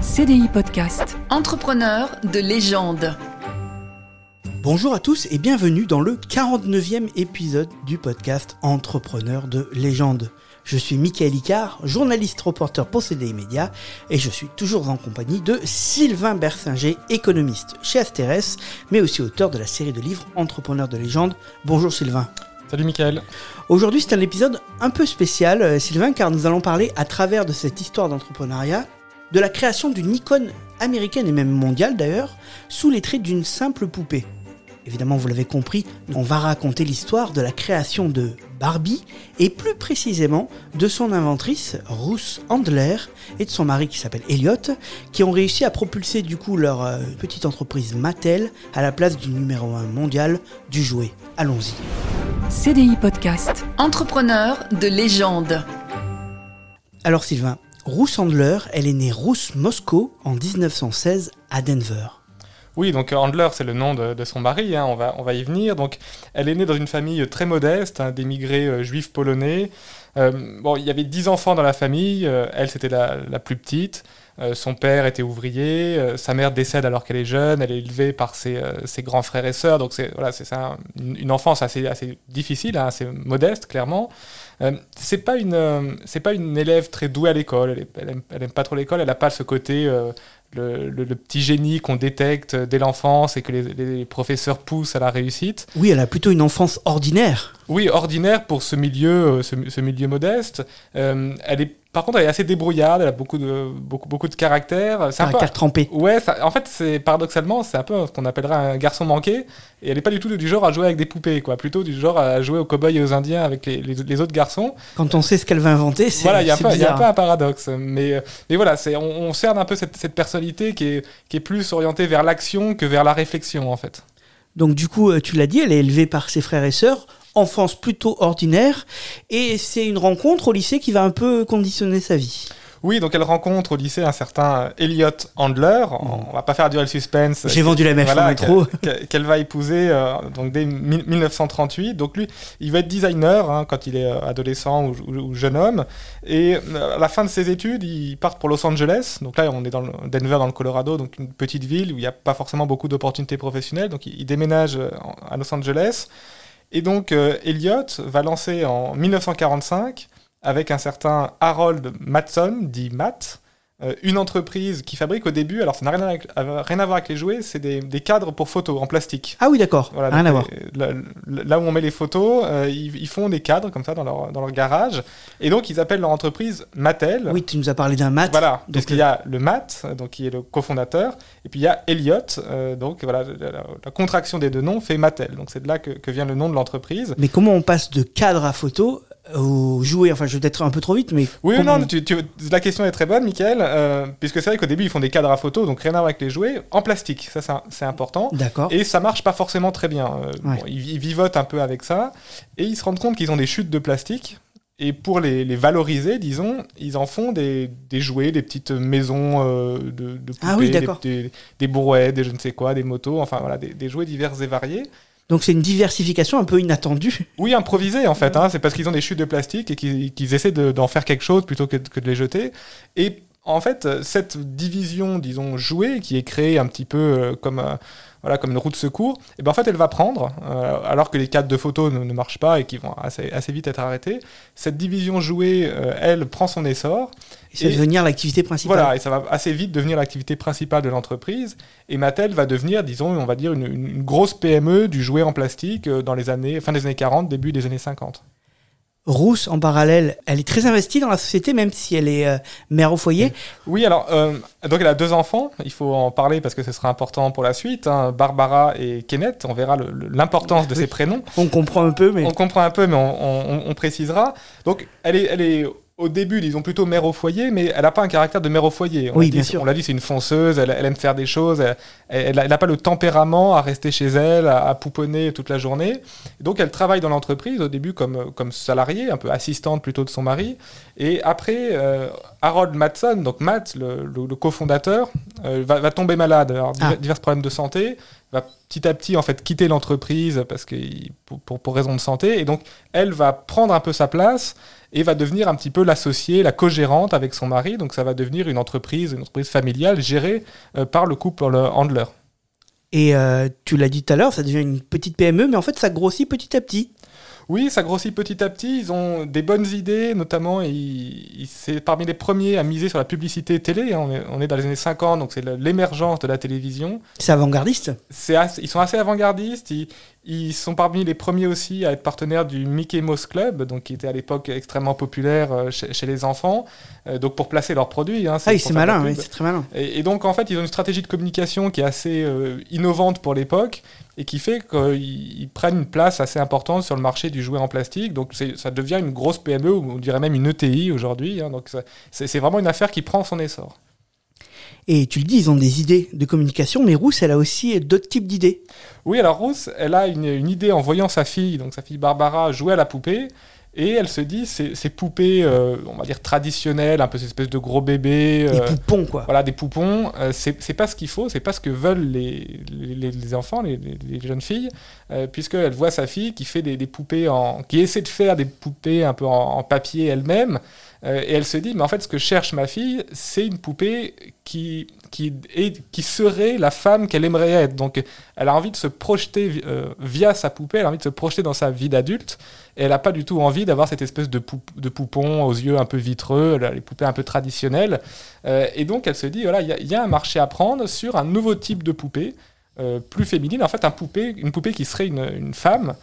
CDI Podcast. Entrepreneur de légende. Bonjour à tous et bienvenue dans le 49e épisode du podcast Entrepreneur de légende. Je suis Michael Icard, journaliste reporter pour CDI Média et je suis toujours en compagnie de Sylvain Bersinger, économiste chez Asterès, mais aussi auteur de la série de livres Entrepreneur de légende. Bonjour Sylvain. Salut Michael. Aujourd'hui c'est un épisode un peu spécial euh, Sylvain car nous allons parler à travers de cette histoire d'entrepreneuriat de la création d'une icône américaine et même mondiale d'ailleurs sous les traits d'une simple poupée. Évidemment, vous l'avez compris, on va raconter l'histoire de la création de Barbie et plus précisément de son inventrice Ruth Handler et de son mari qui s'appelle Elliot qui ont réussi à propulser du coup leur euh, petite entreprise Mattel à la place du numéro 1 mondial du jouet. Allons-y. CDI Podcast. Entrepreneur de légende. Alors Sylvain, Ruth Handler, elle est née Ruth Moscow en 1916 à Denver. Oui, donc Handler, c'est le nom de, son mari, hein, on, va, y venir. Elle est née dans une famille très modeste, hein, d'émigrés euh, juifs polonais. Euh, bon, il y avait dix enfants dans la famille, euh, elle, c'était la, plus petite. Euh, son père était ouvrier, euh, sa mère décède alors qu'elle est jeune, elle est élevée par ses, euh, ses grands frères et sœurs, donc c'est voilà, c'est ça, une, une, enfance assez, assez difficile, hein, assez modeste, clairement. c'est pas une c'est pas une élève très douée à l'école, elle, elle, aime, elle aime pas trop l'école, elle n'a pas ce côté le, le, le, petit génie qu'on détecte dès l'enfance et que les, les, professeurs poussent à la réussite. Oui, elle a plutôt une enfance ordinaire. Oui, ordinaire pour ce milieu, ce, ce milieu modeste. Euh, elle est par contre, elle est assez débrouillarde, elle a beaucoup de, beaucoup, beaucoup de caractère. C'est un peu trempé. Ouais, ça, en fait, c'est paradoxalement, c'est un peu ce qu'on appellerait un garçon manqué. Et elle n'est pas du tout du genre à jouer avec des poupées, quoi. Plutôt du genre à jouer aux cow-boys et aux indiens avec les, les, les, autres garçons. Quand on sait ce qu'elle va inventer, c'est Voilà, il y, y, a un peu un paradoxe. Mais, mais voilà, on, on cerne un peu cette, cette personnalité qui est, qui est plus orientée vers l'action que vers la réflexion, en fait. Donc du coup, euh, tu l'as dit, elle est élevée par ses frères et sœurs enfance plutôt ordinaire, et c'est une rencontre au lycée qui va un peu conditionner sa vie. Oui, donc elle rencontre au lycée un certain Elliot Handler. On va pas faire duel suspense. J'ai vendu la mèche voilà. Qu'elle qu va épouser euh, donc dès 1938. Donc lui, il va être designer hein, quand il est adolescent ou, ou, ou, jeune homme. Et à la fin de ses études, il part pour Los Angeles. Donc là, on est dans le Denver, dans le Colorado, donc une petite ville où il n'y a pas forcément beaucoup d'opportunités professionnelles. Donc il, il déménage à Los Angeles. Et donc, euh, Elliot va lancer en 1945, avec un certain Harold Matson, dit Matt, euh, une entreprise qui fabrique au début, alors ça n'a rien, rien, à voir avec les jouets, c'est des, des, cadres pour photos en plastique. Ah oui, d'accord, voilà, rien à voir. Là, là, où on met les photos, euh, ils, ils, font des cadres comme ça dans leur, dans leur garage, et donc ils appellent leur entreprise Mattel. Oui, tu nous as parlé d'un Matt. Voilà, donc il y a le Matt, donc qui est le cofondateur, et puis il y a Elliot, euh, donc voilà, la, la, la, contraction des deux noms fait Mattel, donc c'est de là que, que vient le nom de l'entreprise. Mais comment on passe de cadre à photo au jouer Enfin, je vais peut-être un peu trop vite, mais. Oui, non, tu, tu, la question est très bonne, Michael, euh, puisque c'est vrai qu'au début, ils font des cadres à photo, donc rien à voir avec les jouets, en plastique. Ça, c'est important. D'accord. Et ça marche pas forcément très bien. Euh, ouais. bon, ils, ils, vivotent un peu avec ça, et ils se rendent compte qu'ils ont des chutes de plastique. Et pour les, les, valoriser, disons, ils en font des, des jouets, des petites maisons euh, de, de, poupées, ah oui, des, des, des, brouettes, des je ne sais quoi, des motos, enfin voilà, des jouets divers et variés. Donc c'est une diversification un peu inattendue. Oui, improvisée en fait. Hein. C'est parce qu'ils ont des chutes de plastique et qu'ils qu essaient d'en de, faire quelque chose plutôt que, que, de les jeter. Et en fait, cette division, disons, jouée, qui est créée un petit peu euh, comme... Euh, voilà, comme une roue de secours, et ben en fait elle va prendre, euh, alors que les cadres de photos ne, ne, marchent pas et qui vont assez, assez vite être arrêtés, cette division jouée, euh, elle, prend son essor. Et ça va devenir l'activité principale. Voilà, et ça va assez vite devenir l'activité principale de l'entreprise. Et Mattel va devenir, disons, on va dire, une, une grosse PME du jouet en plastique euh, dans les années, fin des années 40, début des années 50. Rousse, en parallèle, elle est très investie dans la société, même si elle est euh, mère au foyer. Oui, alors, euh, donc elle a deux enfants, il faut en parler parce que ce sera important pour la suite, hein, Barbara et Kenneth, on verra l'importance de ces prénoms. On comprend un peu, mais... On comprend un peu, mais on, on, on précisera. Donc, elle est, elle est au début, disons plutôt mère au foyer, mais elle n'a pas un caractère de mère au foyer. On oui, dit, bien sûr. On l'a dit, c'est une fonceuse, elle, elle, aime faire des choses, elle n'a pas le tempérament à rester chez elle, à, à, pouponner toute la journée. Donc, elle travaille dans l'entreprise, au début comme, comme salariée, un peu assistante plutôt de son mari. Et après, euh, Harold Matson, donc Matt, le, le- le cofondateur, euh, va, va tomber malade, avoir Ah. divers, divers problèmes de santé, va petit à petit en fait quitter l'entreprise parce que pour, pour raison de santé, et donc elle va prendre un peu sa place et va devenir un petit peu l'associée, la co-gérante avec son mari, donc ça va devenir une entreprise, une entreprise familiale gérée euh, par le couple Handler. Et euh, tu l'as dit tout à l'heure, ça devient une petite PME, mais en fait, ça grossit petit à petit. Oui, ça grossit petit à petit. Ils ont des bonnes idées, notamment, c'est parmi les premiers à miser sur la publicité télé. hein. On, est, on est dans les années 50, donc c'est l'émergence de la télévision. C'est avant-gardiste? Ils sont assez avant-gardistes. Ils, ils sont parmi les premiers aussi à être partenaires du Mickey Mouse Club, donc qui était à l'époque extrêmement populaire euh, chez, chez les enfants, euh, donc pour placer leurs produits. hein, Ah oui, c'est malin, oui, c'est très malin. Et, et donc, en fait, ils ont une stratégie de communication qui est assez euh, innovante pour l'époque et qui fait qu'ils ils prennent une place assez importante sur le marché du jouet en plastique. Donc, ça devient une grosse PME, ou on dirait même une ETI aujourd'hui. hein. donc, c'est vraiment une affaire qui prend son essor. Et tu le dis, ils ont des idées de communication, mais Rousse, elle a aussi d'autres types d'idées. Oui, alors Rose, elle a une, une idée en voyant sa fille, donc sa fille Barbara, jouer à la poupée. Et elle se dit, ces, ces poupées, euh, on va dire traditionnelles, un peu ces espèces de gros bébés. Des euh, poupons, quoi. Voilà, des poupons, euh, c'est pas ce qu'il faut, c'est pas ce que veulent les, les, les enfants, les, jeunes filles, puisqu'elle voit sa fille qui fait des, des poupées en. qui essaie de faire des poupées un peu en, en papier elle-même, euh, et elle se dit, mais en fait, ce que cherche ma fille, c'est une poupée qui, qui, est, qui serait la femme qu'elle aimerait être. Donc, elle a envie de se projeter euh, via sa poupée, elle a envie de se projeter dans sa vie d'adulte, et elle n'a pas du tout envie d'avoir cette espèce de, de poupon aux yeux un peu vitreux, les poupées un peu traditionnelles. Euh, et donc, elle se dit, voilà, il y a un marché à prendre sur un nouveau type de poupée. Euh, plus féminine, en fait, un poupée, une poupée qui serait une, une femme.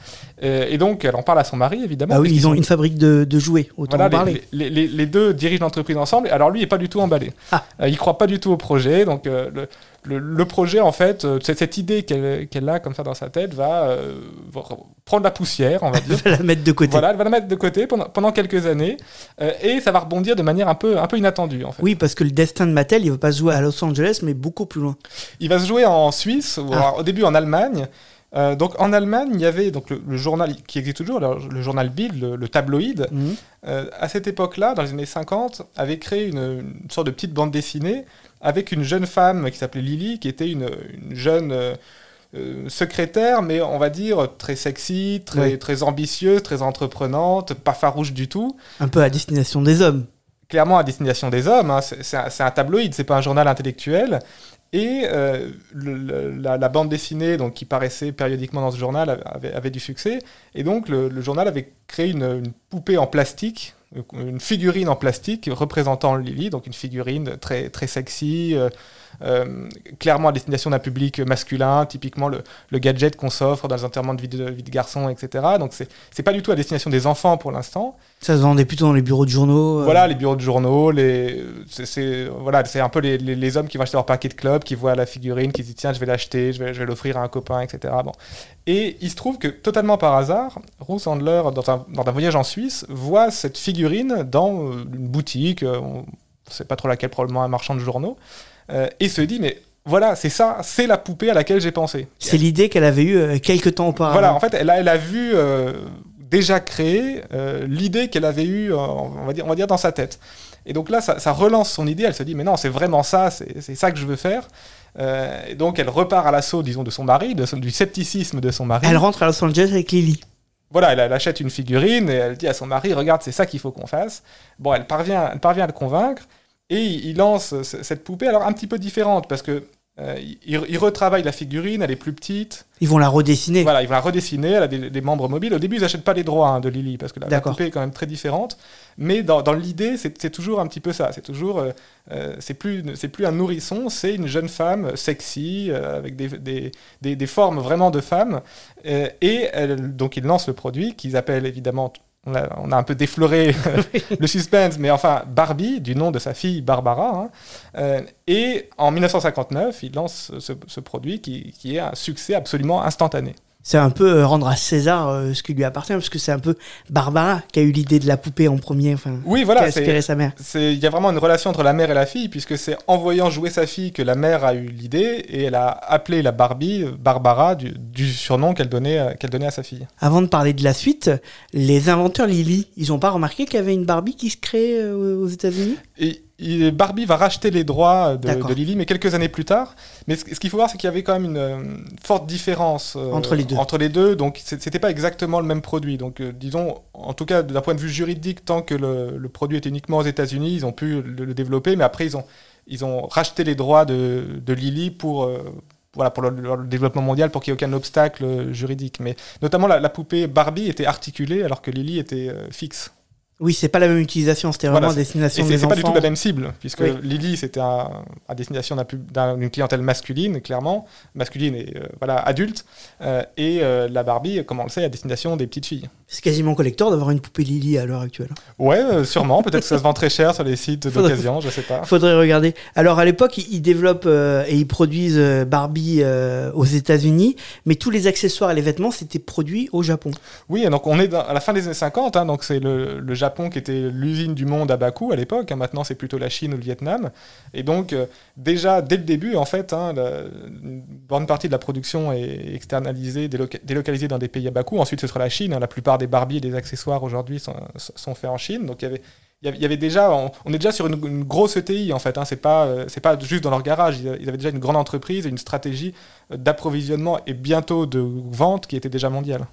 Euh, et donc, elle en parle à son mari, évidemment. Ah oui, ils ont une fabrique de, de jouets, autant voilà, en parler. les, les- les- les deux dirigent l'entreprise ensemble. Alors lui, il n'est pas du tout emballé. Ah. Euh, il croit pas du tout au projet. Donc le, le- le projet, en fait, euh, cette, idée qu'elle a comme ça dans sa tête va, euh, va prendre la poussière, on va dire. va la mettre de côté. Voilà, elle va la mettre de côté pendant, pendant quelques années. euh, et ça va rebondir de manière un peu, un peu inattendue, en fait. Oui, parce que le destin de Mattel, il ne va pas se jouer à Los Angeles, mais beaucoup plus loin. Il va se jouer en Suisse, ou Ah. alors, au début en Allemagne. Euh, donc en Allemagne, il y avait donc le, le journal qui existe toujours, le, le journal Bild, le, le tabloïd. Mhm. Euh, à cette époque-là, dans les années 50, avait créé une, une sorte de petite bande dessinée avec une jeune femme qui s'appelait Lily, qui était une, une jeune euh, secrétaire, mais on va dire très sexy, très, ambitieuse, très entreprenante, pas farouche du tout. Un peu à destination des hommes. Clairement à destination des hommes, hein, c'est un, c'est un tabloïd, c'est pas un journal intellectuel. Et euh, la, bande dessinée qui paraissait périodiquement dans ce journal avait, du succès. Et donc le, journal avait créé une, poupée en plastique, une figurine en plastique représentant Lily, donc une figurine très, très sexy, euh, euh, clairement à destination d'un public masculin, typiquement le, le gadget qu'on s'offre dans les enterrements de vie de, vie de garçons, etc. Donc c'est pas du tout à destination des enfants pour l'instant. Ça se vendait plutôt dans les bureaux de journaux. euh, Voilà, les bureaux de journaux, les, c'est, voilà, c'est un peu les, les- les hommes qui vont acheter leur paquet de club, qui voient la figurine, qui se disent tiens, je vais l'acheter, je vais, je vais l'offrir à un copain, etc. Bon. Et il se trouve que totalement par hasard, Ruth Handler, dans un, dans un voyage en Suisse, voit cette figurine dans euh, une boutique, on ne sait pas trop laquelle, probablement un marchand de journaux, euh, et se dit mais voilà, c'est ça, c'est la poupée à laquelle j'ai pensé. C'est l'idée qu'elle avait eue euh, quelques temps auparavant. Voilà, en fait, elle a, elle a vu euh, déjà créer euh, l'idée qu'elle avait eue, on, va dire, on va dire, dans sa tête. Et donc là, ça, ça relance son idée. Elle se dit, mais non, c'est vraiment ça, c'est c'est ça que je veux faire. Et donc, elle repart à l'assaut, disons, de son mari, de son- du scepticisme de son mari. Elle rentre à Los Angeles avec Lily. Voilà, elle, achète une figurine et elle dit à son mari, regarde, c'est ça qu'il faut qu'on fasse. Bon, elle parvient, elle parvient à le convaincre et il, lance ce- cette poupée, alors un petit peu différente parce que euh, il, il retravaille la figurine, elle est plus petite. Ils vont la redessiner. Voilà, ils vont la redessiner, elle a des, des membres mobiles. Au début, ils n'achètent pas les droits hein, de Lily, parce que la, la poupée est quand même très différente. Mais dans, dans l'idée, c'est toujours un petit peu ça. C'est toujours, euh, euh, c'est plus, c'est plus un nourrisson, c'est une jeune femme sexy, euh, avec des, des, des, des formes vraiment de femme. Euh, et elle- donc, ils lancent le produit, qu'ils appellent évidemment, on a, on a un peu défloré le suspense, mais enfin, Barbie, du nom de sa fille Barbara. hein. Euh, et en 1959, ils lancent ce, ce produit qui, qui est un succès absolument instantané. C'est un peu euh, rendre à César euh, ce qui lui appartient, parce que c'est un peu Barbara qui a eu l'idée de la poupée en premier, enfin, Oui, qui a voilà, inspiré sa mère. il y a vraiment une relation entre la mère et la fille, puisque c'est en voyant jouer sa fille que la mère a eu l'idée, et elle a appelé la Barbie euh, Barbara, du, du surnom qu'elle donnait, à- qu'elle donnait à sa fille. Avant de parler de la suite, les inventeurs Lily, ils ont pas remarqué qu'il y avait une Barbie qui se crée euh, aux États-Unis? Et il- Barbie va racheter les droits de, Lily, mais quelques années plus tard. Mais ce, ce qu'il faut voir, c'est qu'il y avait quand même une euh, forte différence euh, Entre les deux. Entre les deux, donc c'était pas exactement le même produit. Donc, euh, disons, en tout cas, d'un point de vue juridique, tant que le, le produit était uniquement aux États-Unis, ils ont pu le, le développer, mais après, ils ont, ils ont racheté les droits de, de Lily pour. voilà, pour le, le développement mondial, pour qu'il n'y ait aucun obstacle juridique. Mais notamment, la, la poupée Barbie était articulée alors que Lily était fixe. Oui, c'est pas la même utilisation, c'était vraiment Voilà, à destination Et des c'est c'est enfants. pas du tout la même cible, puisque Oui. Lily, c'était à destination d'une clientèle masculine, clairement, masculine et euh, voilà, adulte, euh, et euh, la Barbie, comme on le sait, à destination des petites filles. C'est quasiment collector d'avoir une poupée Lily à l'heure actuelle. Ouais, sûrement, peut-être que ça se vend très cher sur les sites d'occasion, je sais pas. Faudrait regarder. Alors à l'époque, ils développent et ils produisent Barbie aux États-Unis, mais tous les accessoires et les vêtements c'était produit au Japon. Oui, donc on est dans- à la fin des années 50, hein, donc c'est le, le Japon qui était l'usine du monde à bas coût à l'époque, hein, maintenant c'est plutôt la Chine ou le Vietnam. Et donc euh, déjà dès le début, en fait, hein, une bonne partie de la production est externalisée, déloca- délocalisée dans des pays à bas coût. Ensuite ce sera la Chine, hein, la plupart des Barbies et des accessoires aujourd'hui sont, sont faits en Chine. Donc il y avait... Il y avait- déjà, on, on est déjà sur une, une grosse ETI en fait. Hein, c'est pas, euh, c'est pas juste dans leur garage. Ils, ils avaient déjà une grande entreprise et une stratégie euh, d'approvisionnement et bientôt de vente qui était déjà mondiale.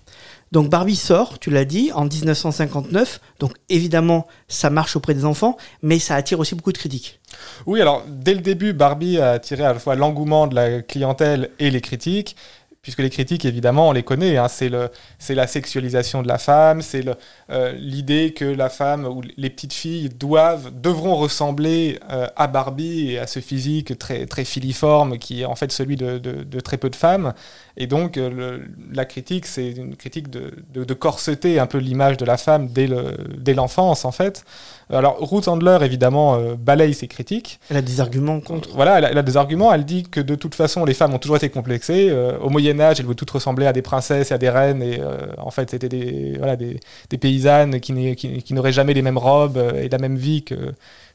Donc Barbie sort, tu l'as dit, en 1959. Donc évidemment, ça marche auprès des enfants, mais ça attire aussi beaucoup de critiques. Oui, alors dès le début, Barbie a attiré à la fois l'engouement de la clientèle et les critiques. Puisque les critiques, évidemment, on les connaît. hein, c'est, le, c'est la sexualisation de la femme, c'est euh, l'idée que la femme ou les petites filles doivent, devront ressembler euh, à Barbie et à ce physique très, très filiforme qui est en fait celui de, de- de très peu de femmes. Et donc, euh, le- la critique, c'est une critique de, de, corseter un peu l'image de la femme dès, le, dès l'enfance, en fait. Alors, Ruth Handler, évidemment, euh, balaye ces critiques. Elle a des arguments contre. Voilà, elle a, elle a des arguments. Elle dit que de toute façon, les femmes ont toujours été complexées. Au Moyen Âge, elles toutes ressembler à des princesses et à des reines. Et euh, en fait, c'était des, voilà, des, des paysannes qui, n'est- qui- qui n'auraient jamais les mêmes robes euh, et la même vie que,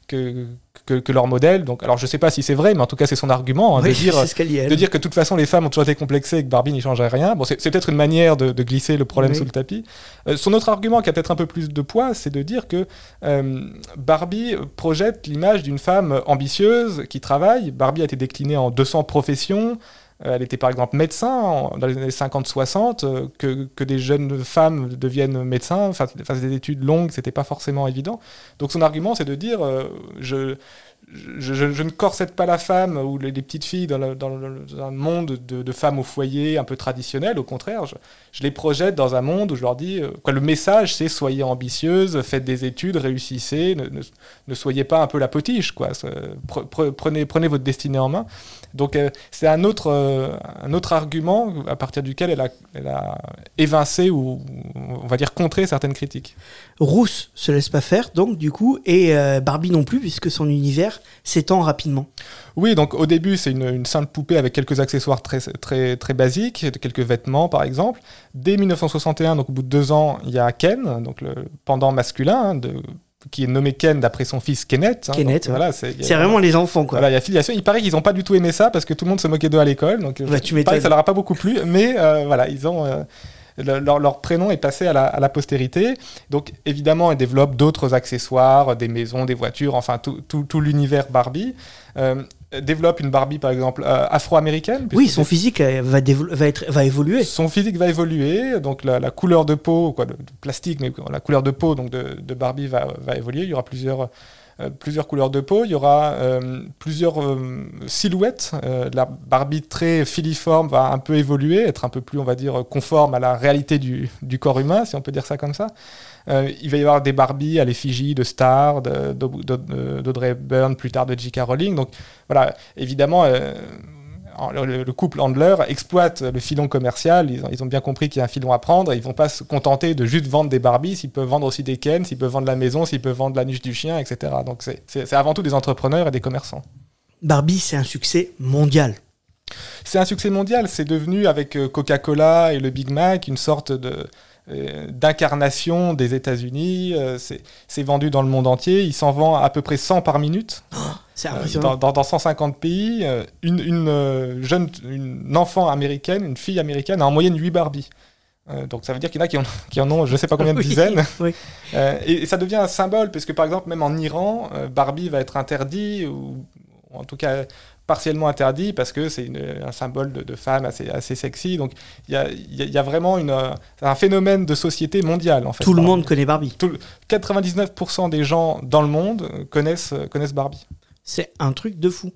que, que, que leur modèle. Donc, alors, je sais pas si c'est vrai, mais en tout cas, c'est son argument hein, Oui, de dire. ce. De dire que de toute façon les femmes ont toujours été complexées et que Barbie n'y changerait rien, bon, c'est c'est peut-être une manière de, de glisser le problème Oui. sous le tapis. Euh, son autre argument qui a peut-être un peu plus de poids, c'est de dire que euh, Barbie projette l'image d'une femme ambitieuse qui travaille. Barbie a été déclinée en 200 professions. Euh, Elle était par exemple médecin dans les années 50-60, euh, que, que des jeunes femmes deviennent médecins, fassent des études longues, c'était pas forcément évident. Donc son argument, c'est de dire euh, je, je, ne corsette pas la femme ou les, petites filles dans, un monde de, femmes au foyer un peu traditionnel. Au contraire, je, les projette dans un monde où je leur dis euh, quoi, le message, c'est soyez ambitieuses, faites des études, réussissez, ne, soyez pas un peu la potiche. Quoi. Prenez, prenez votre destinée en main. Donc euh, c'est un autre, euh, un autre argument à partir duquel elle a, elle a évincé ou on va dire contré certaines critiques. Rousse se laisse pas faire, donc du coup, et Barbie non plus, puisque son univers s'étend rapidement. Oui, donc au début, c'est une, une simple poupée avec quelques accessoires très, très, très basiques, quelques vêtements par exemple. Dès 1961, donc au bout de deux ans, il y a Ken, donc le pendant masculin, hein, de, qui est nommé Ken d'après son fils Kenneth. hein. Kenneth, Donc, ouais. voilà, c'est vraiment les enfants, quoi. Voilà, il y a filiation. Il paraît qu'ils n'ont pas du tout aimé ça parce que tout le monde se moquait d'eux à l'école. Donc, Bah, tu m'étonnes. que ça leur a pas beaucoup plu. Mais euh, voilà, ils ont. euh, le- leur, leur prénom est passé à la, à la postérité. Donc, évidemment, ils développent d'autres accessoires, des maisons, des voitures, enfin, tout, tout- tout l'univers Barbie. Euh, développe une Barbie, par exemple, euh, afro-américaine. Oui, son physique va, va, être, va évoluer. son physique va évoluer, donc la, la couleur de peau, quoi, de, de plastique, mais la couleur de peau donc de, de Barbie va, va évoluer. Il y aura plusieurs, plusieurs couleurs de peau. Il y aura euh, plusieurs euh, silhouettes. Euh, la Barbie très filiforme va un peu évoluer, être un peu plus, on va dire, conforme à la réalité du, du corps humain, si on peut dire ça comme ça. Euh, il va y avoir des Barbie à l'effigie de d'Aud- d'Audrey Byrne, plus tard de J.K. Rowling. Donc voilà, évidemment, euh, le, le couple Handler exploite le filon commercial. Ils ont, ils ont bien compris qu'il y a un filon à prendre. Ils vont pas se contenter de juste vendre des Barbies. S'ils peuvent vendre aussi des Ken, s'ils peuvent vendre la maison, s'ils peuvent vendre la niche du chien, etc. Donc c'est- avant tout des entrepreneurs et des commerçants. Barbie, c'est un succès mondial. C'est un succès mondial. C'est devenu, avec euh, Coca-Cola et le Big Mac, une sorte de d'incarnation des États-Unis. Euh, c'est vendu dans le monde entier. Il s'en vend à peu près 100 par minute. C'est Euh, impressionnant. dans, dans- dans 150 pays, euh, une, une, euh, jeune une enfant américaine, une fille américaine, a en moyenne 8 Barbie. Euh, donc ça veut dire qu'il y en a qui en, qui en ont je ne sais pas combien de Oui, dizaines. oui. Euh, et, ça devient un symbole, puisque par exemple, même en Iran, euh, Barbie va être interdit, ou en tout cas partiellement interdit, parce que c'est un symbole de, de femme assez, assez sexy. Donc il y a, y a- il y a vraiment une, euh, un phénomène de société mondiale, en fait. Tout le Barbie. monde connaît Barbie. Tout le- 99% des gens dans le monde connaissent, connaissent Barbie. C'est un truc de fou.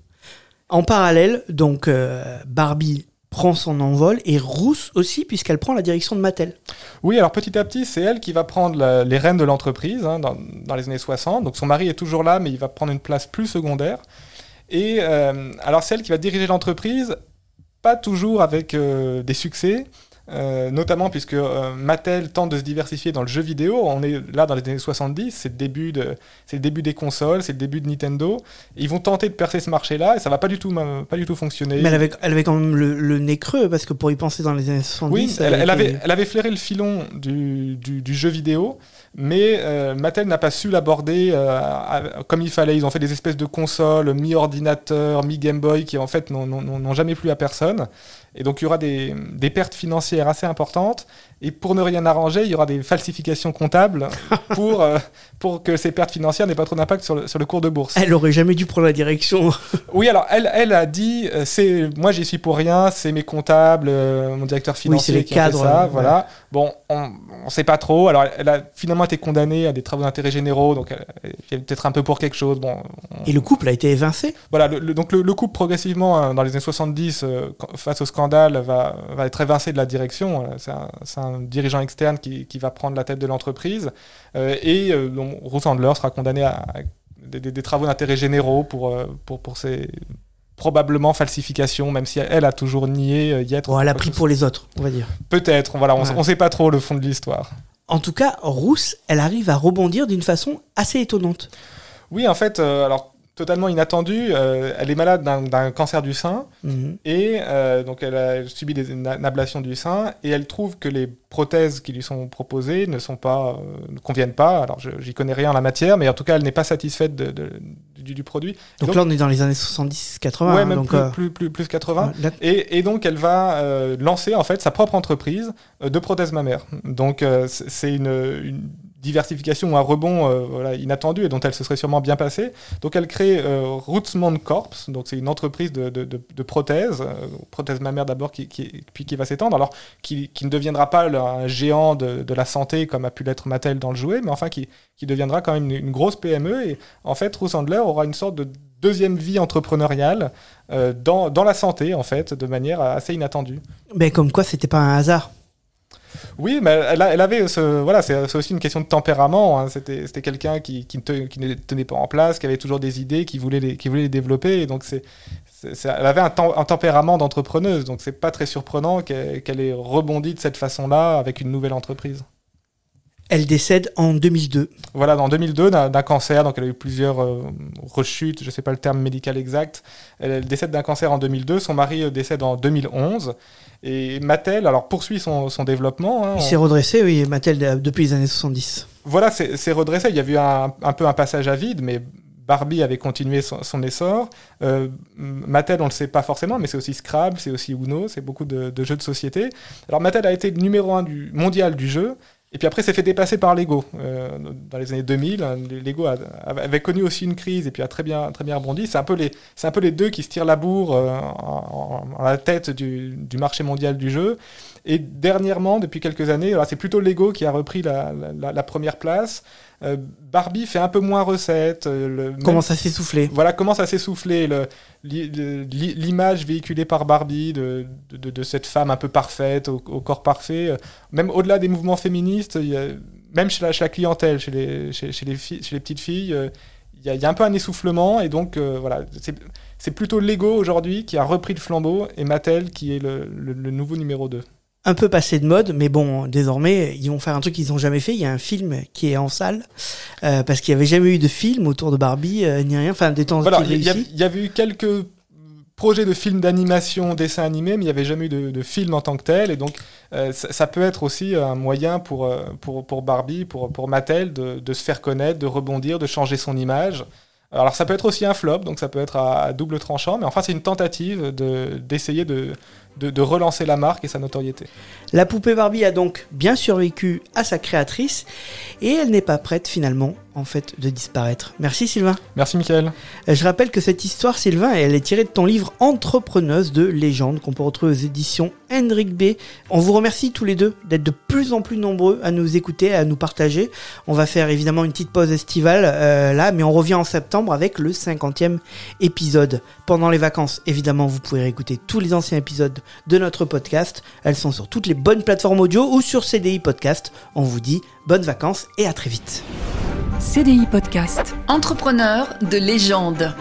En parallèle, donc euh, Barbie prend son envol et Rousse aussi puisqu'elle prend la direction de Mattel. Oui, alors petit à petit, c'est elle qui va prendre la- les rênes de l'entreprise hein, dans, dans les années 60. Donc son mari est toujours là, mais il va prendre une place plus secondaire. Et euh, alors c'est elle qui va diriger l'entreprise, pas toujours avec euh, des succès. Euh, notamment puisque euh, Mattel tente de se diversifier dans le jeu vidéo. On est là dans les années 70, c'est le début, de, c'est le début des consoles, c'est le début de Nintendo. Et ils vont tenter de percer ce marché-là et ça va pas du tout, pas du tout fonctionner. Mais elle avait, elle avait quand même le, le nez creux parce que pour y penser dans les années 70, Oui, elle, avait, elle avait flairé le filon du, du- du jeu vidéo, mais euh, Mattel n'a pas su l'aborder comme il fallait. Ils ont fait des espèces de consoles mi-ordinateur, mi-Game Boy qui en fait n'ont jamais plu à personne. Et donc il y aura des, des pertes financières assez importantes. Et pour ne rien arranger, il y aura des falsifications comptables pour, euh, pour que ces pertes financières n'aient pas trop d'impact sur le, sur le cours de bourse. Elle aurait jamais dû prendre la direction. Oui, alors elle, elle a dit, euh, c'est moi j'y suis pour rien, c'est mes comptables, euh, mon directeur financier c'est les qui a fait cadres, ça, ouais. voilà. Bon, on ne sait pas trop. Alors elle a finalement été condamnée à des travaux d'intérêt généraux, donc elle, elle est peut-être un peu pour quelque chose. Bon, on- Et le couple a été évincé? voilà. le- le- donc le, le couple progressivement hein, dans les années 70, euh, quand- face au scandale, va, va être évincé de la direction. Euh, C'est un, dirigeant externe qui, qui va prendre la tête de l'entreprise Euh, et euh, donc, Ruth Handler sera condamné à, à des, des- des travaux d'intérêt généraux pour, euh, pour, pour ses probablement falsifications, même si elle a toujours nié y être. Bon, elle a pris pour les autres, on va dire. Peut-être, voilà, on Ouais. ne sait pas trop le fond de l'histoire. En tout cas, Rousse, elle arrive à rebondir d'une façon assez étonnante. Oui, en fait, euh, alors totalement inattendue, euh, elle est malade d'un- cancer du sein Mhm. et euh, donc elle a subi des, une ablation du sein et elle trouve que les prothèses qui lui sont proposées ne sont pas, euh, ne conviennent pas. Alors j'y connais rien en la matière, mais en tout cas elle n'est pas satisfaite de- de- du, du produit. Donc, Donc- là, on est dans les années 70-80. ouais, même donc, plus, plus, plus, plus 80. ouais, là- Et, et donc elle va lancer en fait sa propre entreprise de prothèses mammaires. Donc c'est c'est une, une diversification ou un rebond euh, inattendu et dont elle se serait sûrement bien passée. Donc elle crée euh, Rootsman Corps, donc c'est une entreprise de, de, de- de prothèses, euh, prothèses mammaires d'abord, puis qui va s'étendre, alors qui, ne deviendra pas un géant de, la santé comme a pu l'être Mattel dans le jouet, mais enfin qui, deviendra quand même une, grosse PME. Et en fait, Ruth aura une sorte de deuxième vie entrepreneuriale dans, dans la santé, en fait, de manière assez inattendue. Mais comme quoi, c'était pas un hasard. Oui, mais elle, avait ce. Voilà, c'est aussi une question de tempérament. hein. C'était c'était quelqu'un qui, qui, ne te- qui ne tenait pas en place, qui avait toujours des idées, qui voulait les, qui voulait les développer. Et donc, c'est. Elle avait un, tem- un tempérament d'entrepreneuse, donc c'est pas très surprenant qu'elle ait rebondi de cette façon-là avec une nouvelle entreprise. Elle décède en 2002. Voilà, en 2002, d'un d'un cancer, donc elle a eu plusieurs euh, rechutes, je sais pas le terme médical exact. Elle, elle décède d'un cancer en 2002, son mari euh, décède en 2011. Et Mattel, alors, poursuit son, son développement. hein. Il On- s'est redressé, oui, Mattel, euh, depuis les années 70. voilà, c'est c'est redressé. Il y a eu un, un peu un passage à vide, mais Barbie avait continué son, son essor. Euh, Mattel, on ne le sait pas forcément, mais c'est aussi Scrabble, c'est aussi Uno, c'est beaucoup de, de jeux de société. Alors Mattel a été le numéro un du, mondial du jeu. Et puis après, s'est fait dépasser par Lego. Euh, dans les années 2000, hein, Lego avait connu aussi une crise et puis a très bien, très bien rebondi. C'est un, peu les- c'est un peu les deux qui se tirent la bourre euh, en, en- la tête du, du marché mondial du jeu. Et dernièrement, depuis quelques années, c'est plutôt Lego qui a repris la, la- la première place. Euh, Barbie fait un peu moins recette. euh, même- ça s'est soufflé voilà, commence à s'essouffler le- l'i- le- l'i- l'image véhiculée par Barbie de, de- de- de cette femme un peu parfaite, au, au corps parfait. euh, Même au-delà des mouvements féministes, il y a- même chez la, chez la clientèle, chez les, chez, chez les, filles, chez les petites filles, il y, a, il y a un peu un essoufflement. Et donc, voilà, c'est- c'est plutôt Lego aujourd'hui qui a repris le flambeau et Mattel qui est le, le- le nouveau numéro 2. Un peu passé de mode, mais bon, désormais, ils vont faire un truc qu'ils n'ont jamais fait. Il y a un film qui est en salle, euh, parce qu'il n'y avait jamais eu de film autour de Barbie, euh, ni rien, enfin des temps Voilà, il y, avait eu quelques projets de films d'animation, dessins animés, mais il n'y avait jamais eu de, de film en tant que tel. Et donc, euh, ça, ça peut être aussi un moyen pour, euh, pour, pour Barbie, pour, pour Mattel, de, de se faire connaître, de rebondir, de changer son image. Alors, ça peut être aussi un flop, donc ça peut être à, à double tranchant, mais enfin, c'est une tentative de- d'essayer de, de, de relancer la marque et sa notoriété. La poupée Barbie a donc bien survécu à sa créatrice et elle n'est pas prête finalement en fait de disparaître. Merci Sylvain. Merci Michael. Euh, Je rappelle que cette histoire Sylvain elle est tirée de ton livre Entrepreneuse de légende qu'on peut retrouver aux éditions Hendrik B. On vous remercie tous les deux d'être de plus en plus nombreux à nous écouter, à nous partager. On va faire évidemment une petite pause estivale euh, là, mais on revient en septembre avec le 50e épisode. Pendant les vacances, évidemment, vous pouvez réécouter tous les anciens épisodes de notre podcast. Elles sont sur toutes les bonnes plateformes audio ou sur CDI Podcast. On vous dit bonnes vacances et à très vite. CDI Podcast. Entrepreneur de légende.